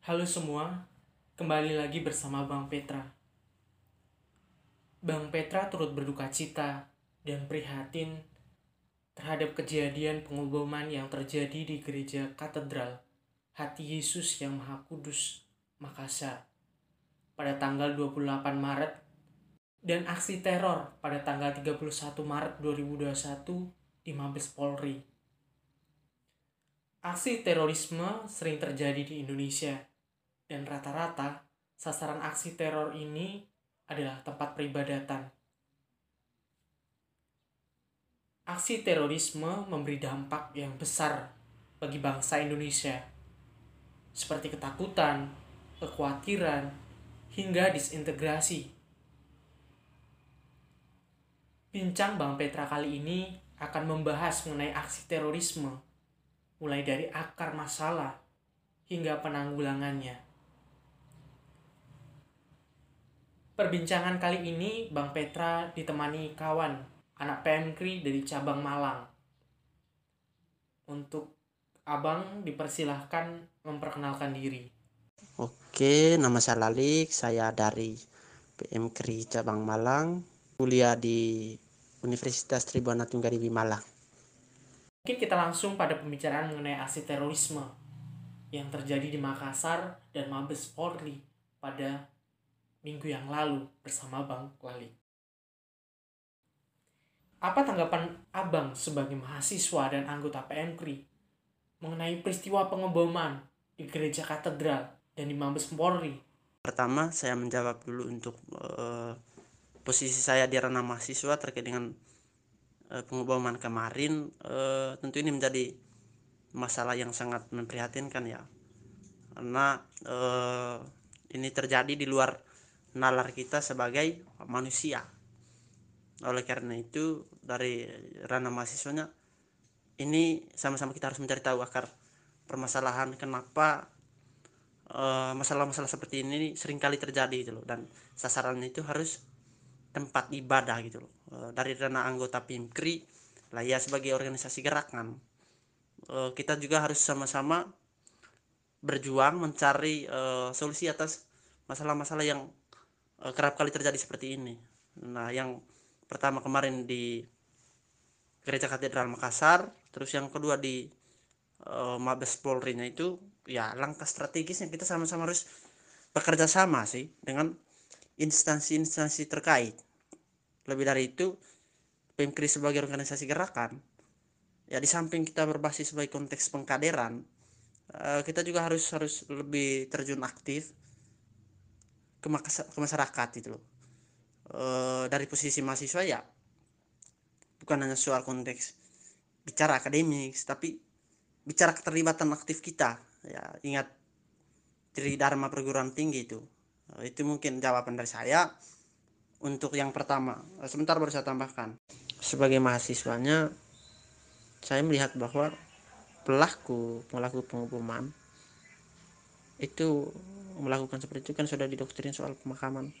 Halo semua, kembali lagi bersama Bang Petra. Bang Petra turut berduka cita dan prihatin terhadap kejadian pengeboman yang terjadi di gereja katedral Hati Yesus yang Maha Kudus, Makassar pada tanggal 28 Maret dan aksi teror pada tanggal 31 Maret 2021 di Mabes Polri. Aksi terorisme sering terjadi di Indonesia dan rata-rata sasaran aksi teror ini adalah tempat peribadatan. Aksi terorisme memberi dampak yang besar bagi bangsa Indonesia, seperti ketakutan, kekhawatiran, hingga disintegrasi. Bincang Bang Petra kali ini akan membahas mengenai aksi terorisme, mulai dari akar masalah hingga penanggulangannya. Perbincangan kali ini Bang Petra ditemani kawan anak PMKRI dari cabang Malang. Untuk Abang dipersilahkan memperkenalkan diri. Oke, nama saya Lalik, saya dari PMKRI cabang Malang, kuliah di Universitas Tribunal Tunggariwi Malang. Mungkin kita langsung pada pembicaraan mengenai aksi terorisme yang terjadi di Makassar dan Mabes Polri pada minggu yang lalu bersama Bang Lali. Apa tanggapan Abang sebagai mahasiswa dan anggota PMKRI mengenai peristiwa pengeboman di gereja katedral dan di Mabes Polri? Pertama, saya menjawab dulu untuk uh, posisi saya di ranah mahasiswa terkait dengan uh, pengeboman kemarin. Uh, tentu ini menjadi masalah yang sangat memprihatinkan ya, karena uh, ini terjadi di luar nalar kita sebagai manusia. Oleh karena itu, dari ranah mahasiswanya ini sama-sama kita harus mencari tahu akar permasalahan kenapa masalah-masalah uh, seperti ini sering kali terjadi gitu loh dan sasarannya itu harus tempat ibadah gitu loh uh, dari ranah anggota PIMKRI lah ya sebagai organisasi gerakan uh, kita juga harus sama-sama berjuang mencari uh, solusi atas masalah-masalah yang kerap kali terjadi seperti ini nah yang pertama kemarin di gereja katedral Makassar terus yang kedua di uh, Mabes Polri-nya itu ya langkah strategisnya kita sama-sama harus bekerja sama sih dengan instansi-instansi terkait. Lebih dari itu, PMKRI sebagai organisasi gerakan, ya di samping kita berbasis sebagai konteks pengkaderan, uh, kita juga harus harus lebih terjun aktif ke, ke masyarakat itu loh. Uh, dari posisi mahasiswa ya bukan hanya soal konteks bicara akademik, tapi bicara keterlibatan aktif kita. Ya ingat Tri Dharma perguruan tinggi itu. Eh, itu mungkin jawaban dari saya untuk yang pertama. Eh, sebentar baru saya tambahkan. Sebagai mahasiswanya saya melihat bahwa pelaku pelaku penghukuman itu melakukan seperti itu kan sudah didoktrin soal pemakaman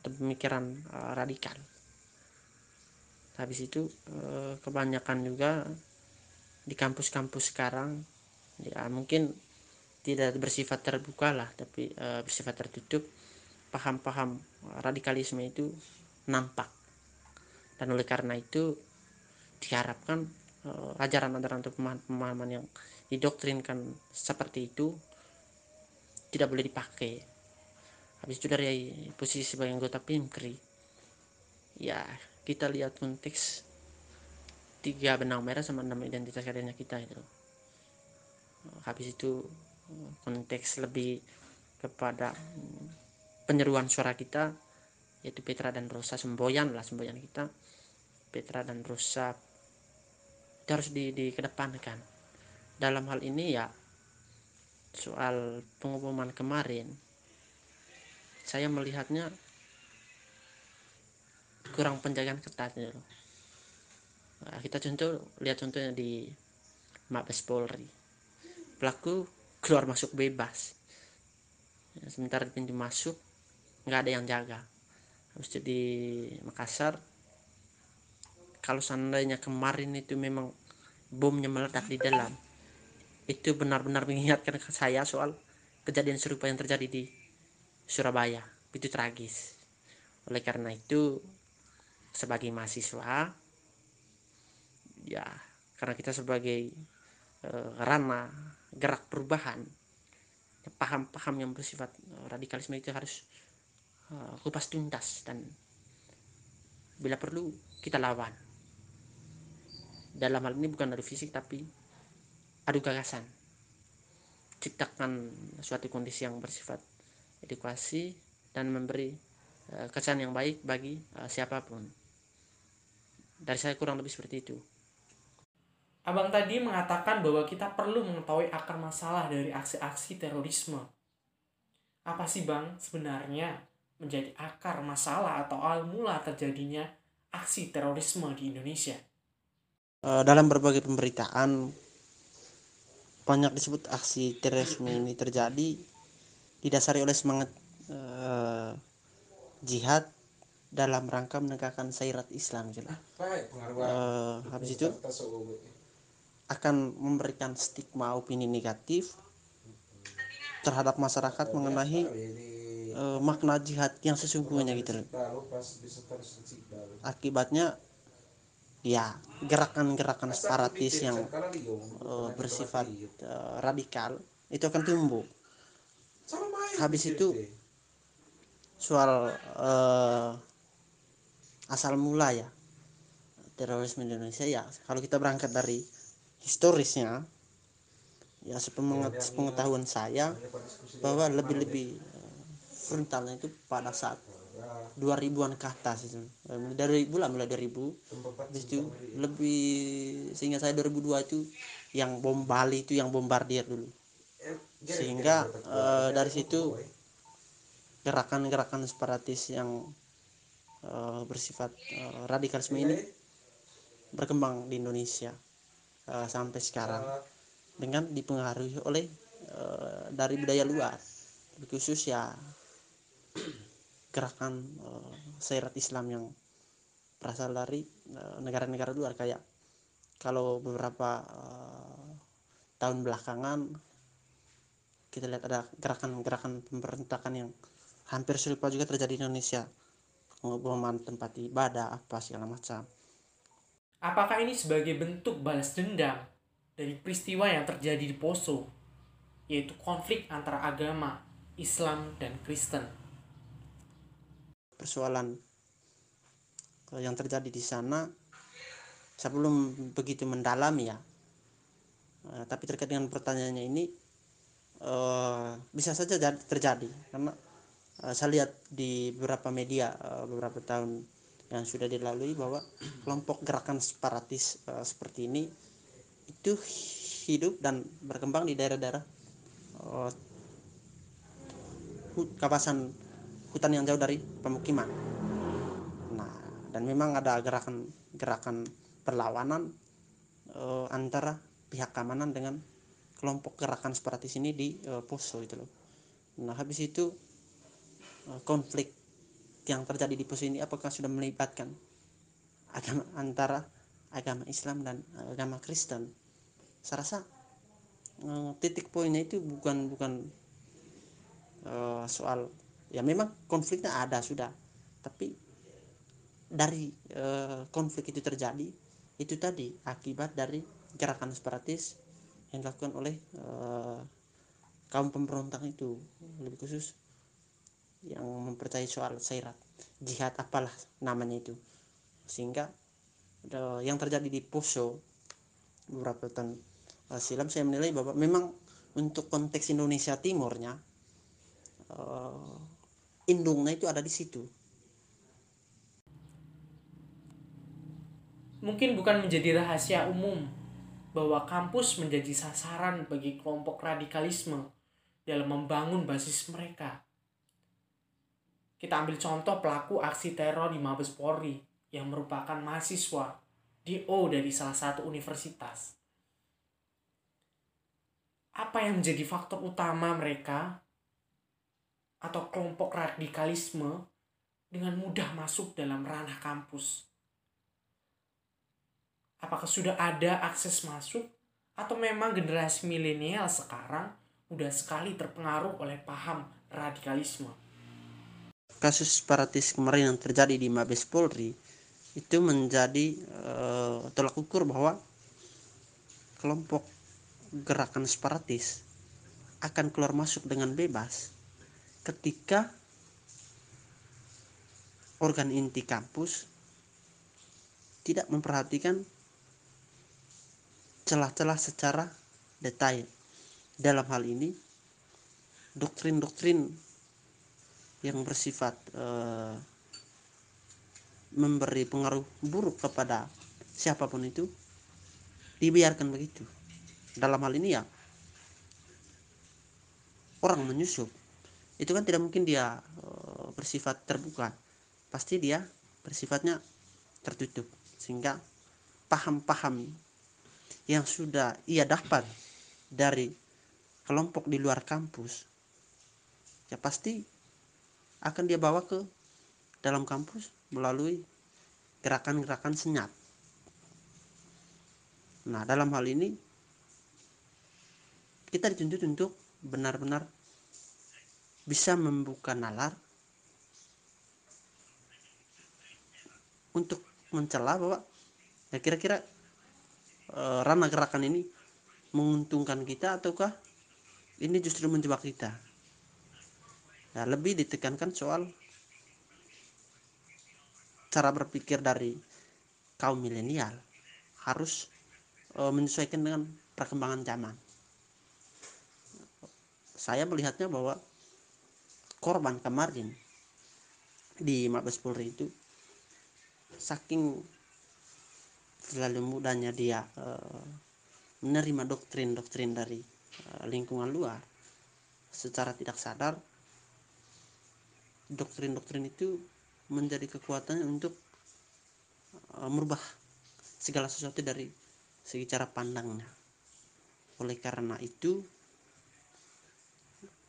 atau pemikiran uh, radikal. Habis itu uh, kebanyakan juga di kampus-kampus sekarang ya mungkin tidak bersifat terbuka lah tapi e, bersifat tertutup paham-paham radikalisme itu nampak. Dan oleh karena itu diharapkan ajaran-ajaran atau pemahaman-pemahaman yang didoktrinkan seperti itu tidak boleh dipakai. Habis itu dari posisi sebagai anggota PIMKRI ya kita lihat konteks tiga benang merah sama enam identitas kadernya kita itu. Habis itu konteks lebih kepada penyeruan suara kita yaitu Petra dan Rosa semboyan lah semboyan kita. Petra dan Rosa itu harus di, dikedepankan. Dalam hal ini ya soal pengumuman kemarin saya melihatnya kurang penjagaan ketat gitu Nah, kita contoh lihat contohnya di Mabes Polri. Pelaku keluar masuk bebas. Ya, sementara di pintu masuk nggak ada yang jaga. Habis itu di Makassar kalau seandainya kemarin itu memang bomnya meledak di dalam itu benar-benar mengingatkan saya soal kejadian serupa yang terjadi di Surabaya. Itu tragis. Oleh karena itu sebagai mahasiswa ya karena kita sebagai uh, rana gerak perubahan paham-paham yang bersifat uh, radikalisme itu harus uh, kupas tuntas dan bila perlu kita lawan. Dalam hal ini bukan dari fisik tapi adu gagasan ciptakan suatu kondisi yang bersifat edukasi dan memberi uh, kesan yang baik bagi uh, siapa pun dari saya kurang lebih seperti itu Abang tadi mengatakan bahwa kita perlu mengetahui akar masalah dari aksi-aksi terorisme. Apa sih Bang sebenarnya menjadi akar masalah atau awal mula terjadinya aksi terorisme di Indonesia? Eh, dalam berbagai pemberitaan banyak disebut aksi terorisme ini terjadi didasari oleh semangat uh, jihad dalam rangka menegakkan syariat Islam gitu. Uh, habis itu akan memberikan stigma opini negatif terhadap masyarakat mengenai uh, makna jihad yang sesungguhnya gitu loh. Akibatnya ya gerakan-gerakan separatis yang uh, bersifat uh, radikal itu akan tumbuh. Habis itu soal uh, asal mula ya terorisme Indonesia ya kalau kita berangkat dari historisnya ya sepengetahuan saya bahwa lebih-lebih frontalnya itu pada saat 2000-an ke atas itu. Dari bulan mulai 2000 habis itu lebih sehingga saya 2002 itu yang bom Bali itu yang bombardir dulu. Sehingga uh, dari situ gerakan-gerakan separatis yang uh, bersifat uh, radikalisme ini berkembang di Indonesia uh, sampai sekarang. Dengan dipengaruhi oleh uh, dari budaya luar khusus ya gerakan uh, syarat Islam yang berasal dari negara-negara uh, luar. Kayak kalau beberapa uh, tahun belakangan kita lihat ada gerakan-gerakan pemberontakan yang hampir serupa juga terjadi di Indonesia. Pengeboman tempat ibadah apa segala macam. Apakah ini sebagai bentuk balas dendam dari peristiwa yang terjadi di Poso, yaitu konflik antara agama Islam dan Kristen? Persoalan yang terjadi di sana, saya belum begitu mendalam ya. Eh, tapi terkait dengan pertanyaannya ini, uh, bisa saja terjadi karena uh, saya lihat di beberapa media uh, beberapa tahun yang sudah dilalui bahwa kelompok gerakan separatis uh, seperti ini itu hidup dan berkembang di daerah-daerah uh, kawasan hutan yang jauh dari pemukiman. Nah, dan memang ada gerakan-gerakan perlawanan uh, antara pihak keamanan dengan kelompok gerakan separatis ini di uh, Poso itu loh. Nah, habis itu uh, konflik yang terjadi di pos ini apakah sudah melibatkan agama antara agama Islam dan agama Kristen saya rasa titik poinnya itu bukan bukan soal ya memang konfliknya ada sudah. Tapi dari uh, konflik itu terjadi itu tadi akibat dari gerakan separatis yang dilakukan oleh uh, kaum pemberontak itu lebih khusus yang mempercayai soal syarat jihad apalah namanya itu. Sehingga yang terjadi di Poso beberapa tahun silam saya menilai bahwa memang untuk konteks Indonesia Timurnya indungnya itu ada di situ. Mungkin bukan menjadi rahasia umum bahwa kampus menjadi sasaran bagi kelompok radikalisme dalam membangun basis mereka. Kita ambil contoh pelaku aksi teror di Mabes Polri yang merupakan mahasiswa DO dari salah satu universitas. Apa yang menjadi faktor utama mereka atau kelompok radikalisme dengan mudah masuk dalam ranah kampus? Apakah sudah ada akses masuk atau memang generasi milenial sekarang mudah sekali terpengaruh oleh paham radikalisme. Kasus separatis kemarin yang terjadi di Mabes Polri itu menjadi uh, tolak ukur bahwa kelompok gerakan separatis akan keluar masuk dengan bebas ketika organ inti kampus tidak memperhatikan celah-celah secara detail. Dalam hal ini, doktrin-doktrin yang bersifat uh, memberi pengaruh buruk kepada siapa pun itu dibiarkan begitu. Dalam hal ini ya orang menyusup itu kan tidak mungkin dia uh, bersifat terbuka pasti dia bersifatnya tertutup sehingga paham-paham yang sudah ia dapat dari kelompok di luar kampus ya pasti akan dia bawa ke dalam kampus melalui gerakan-gerakan senyap. Nah, dalam hal ini kita dituntut untuk benar-benar bisa membuka nalar untuk mencela bahwa ya kira-kira e, ranah gerakan ini menguntungkan kita ataukah ini justru menjebak kita? Ya lebih ditekankan soal cara berpikir dari kaum milenial harus e, menyesuaikan dengan perkembangan zaman. Saya melihatnya bahwa korban kemarin di Mabes Polri itu saking selalu mudahnya dia uh, menerima doktrin-doktrin dari uh, lingkungan luar. Secara tidak sadar doktrin-doktrin itu menjadi kekuatan untuk uh, merubah segala sesuatu dari segi cara pandangnya. Oleh karena itu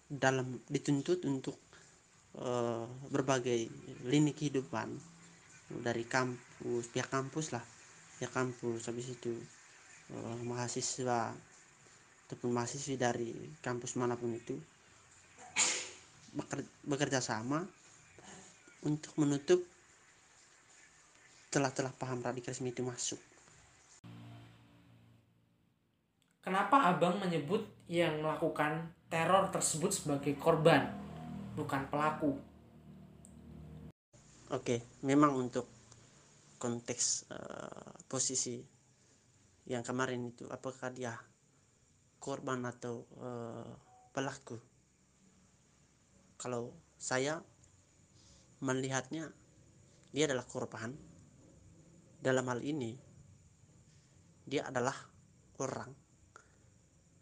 dalam dituntut untuk uh, berbagai lini kehidupan. Dari kampus pihak kampus lah. Ya kampus habis itu uh, mahasiswa ataupun mahasiswi dari kampus mana pun itu bekerja sama untuk menutup celah-celah paham radikalisme itu masuk. Kenapa abang menyebut yang melakukan teror tersebut sebagai korban, bukan pelaku? Oke, memang untuk konteks uh, posisi yang kemarin itu, apakah dia korban atau uh, pelaku? Kalau saya melihatnya, dia adalah korban. Dalam hal ini, dia adalah orang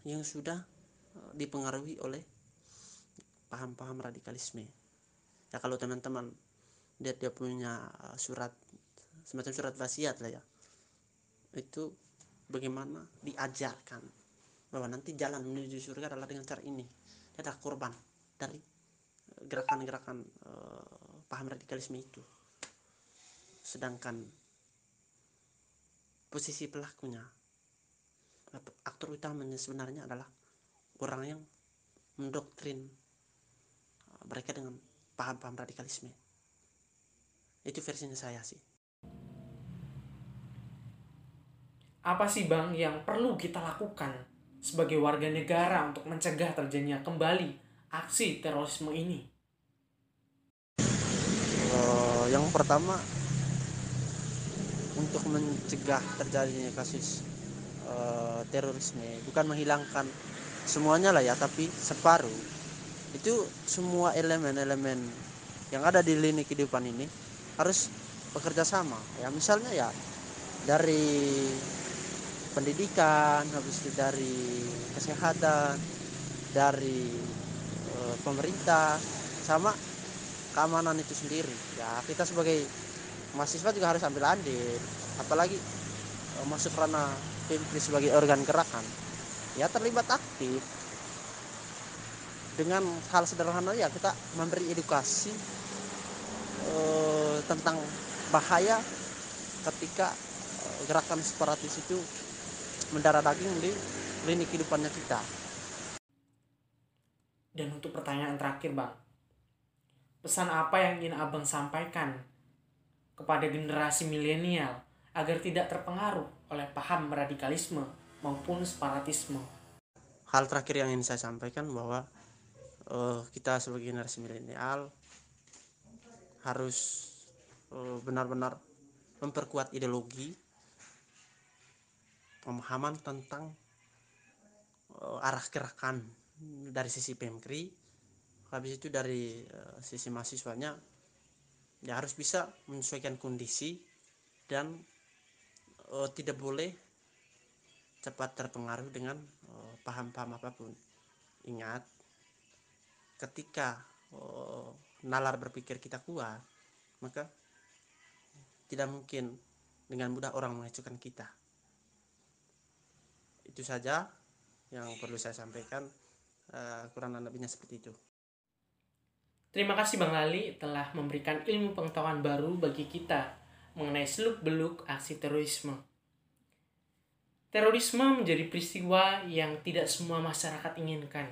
yang sudah uh, dipengaruhi oleh paham-paham radikalisme. Ya kalau teman-teman dia dia punya uh, surat semacam surat wasiat lah ya itu bagaimana diajarkan bahwa nanti jalan menuju surga adalah dengan cara ini dia korban dari uh, gerakan-gerakan uh, paham radikalisme itu sedangkan posisi pelakunya aktor utamanya sebenarnya adalah orang yang mendoktrin mereka dengan paham-paham radikalisme. Itu versinya saya sih. Apa sih bang yang perlu kita lakukan sebagai warga negara untuk mencegah terjadinya kembali aksi terorisme ini? Uh, yang pertama untuk mencegah terjadinya kasus uh, terorisme bukan menghilangkan semuanya lah ya tapi separuh itu semua elemen-elemen yang ada di lini kehidupan ini harus bekerja sama. Ya misalnya ya dari pendidikan habis itu dari kesehatan dari e, pemerintah sama keamanan itu sendiri. Ya kita sebagai mahasiswa juga harus ambil andil. Apalagi e, masuk ranah pimpin sebagai organ gerakan. Ya terlibat aktif dengan hal sederhana ya kita memberi edukasi Eh, tentang bahaya ketika eh, gerakan separatis itu mendarah daging di lini kehidupannya kita. Dan untuk pertanyaan terakhir Bang, pesan apa yang ingin Abang sampaikan kepada generasi milenial agar tidak terpengaruh oleh paham radikalisme maupun separatisme? Hal terakhir yang ingin saya sampaikan bahwa uh, kita sebagai generasi milenial harus uh, benar-benar memperkuat ideologi pemahaman tentang uh, arah gerakan dari sisi pemkri. Habis itu dari uh, sisi mahasiswanya ya harus bisa menyesuaikan kondisi dan uh, tidak boleh cepat terpengaruh dengan paham-paham uh, apa pun. Ingat ketika uh, nalar berpikir kita kuat maka tidak mungkin dengan mudah orang mengacukan kita itu saja yang perlu saya sampaikan uh, kurang lebihnya seperti itu Terima kasih Bang Lali telah memberikan ilmu pengetahuan baru bagi kita mengenai seluk-beluk aksi terorisme. Terorisme menjadi peristiwa yang tidak semua masyarakat inginkan.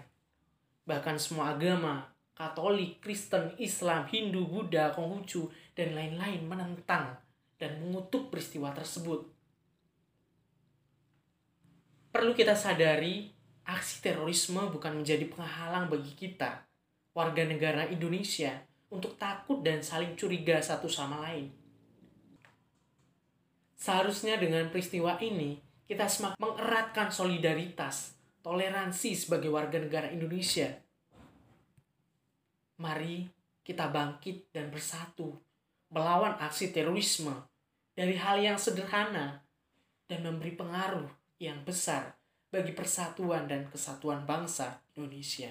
Bahkan semua agama, Katolik, Kristen, Islam, Hindu, Buddha, Konghucu, dan lain-lain menentang dan mengutuk peristiwa tersebut. Perlu kita sadari, aksi terorisme bukan menjadi penghalang bagi kita warga negara Indonesia untuk takut dan saling curiga satu sama lain. Seharusnya dengan peristiwa ini, kita semakin mengeratkan solidaritas, toleransi sebagai warga negara Indonesia. Mari kita bangkit dan bersatu, melawan aksi terorisme dari hal yang sederhana dan memberi pengaruh yang besar bagi persatuan dan kesatuan bangsa Indonesia.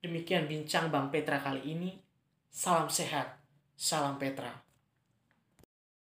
Demikian bincang Bang Petra kali ini. Salam sehat, salam Petra.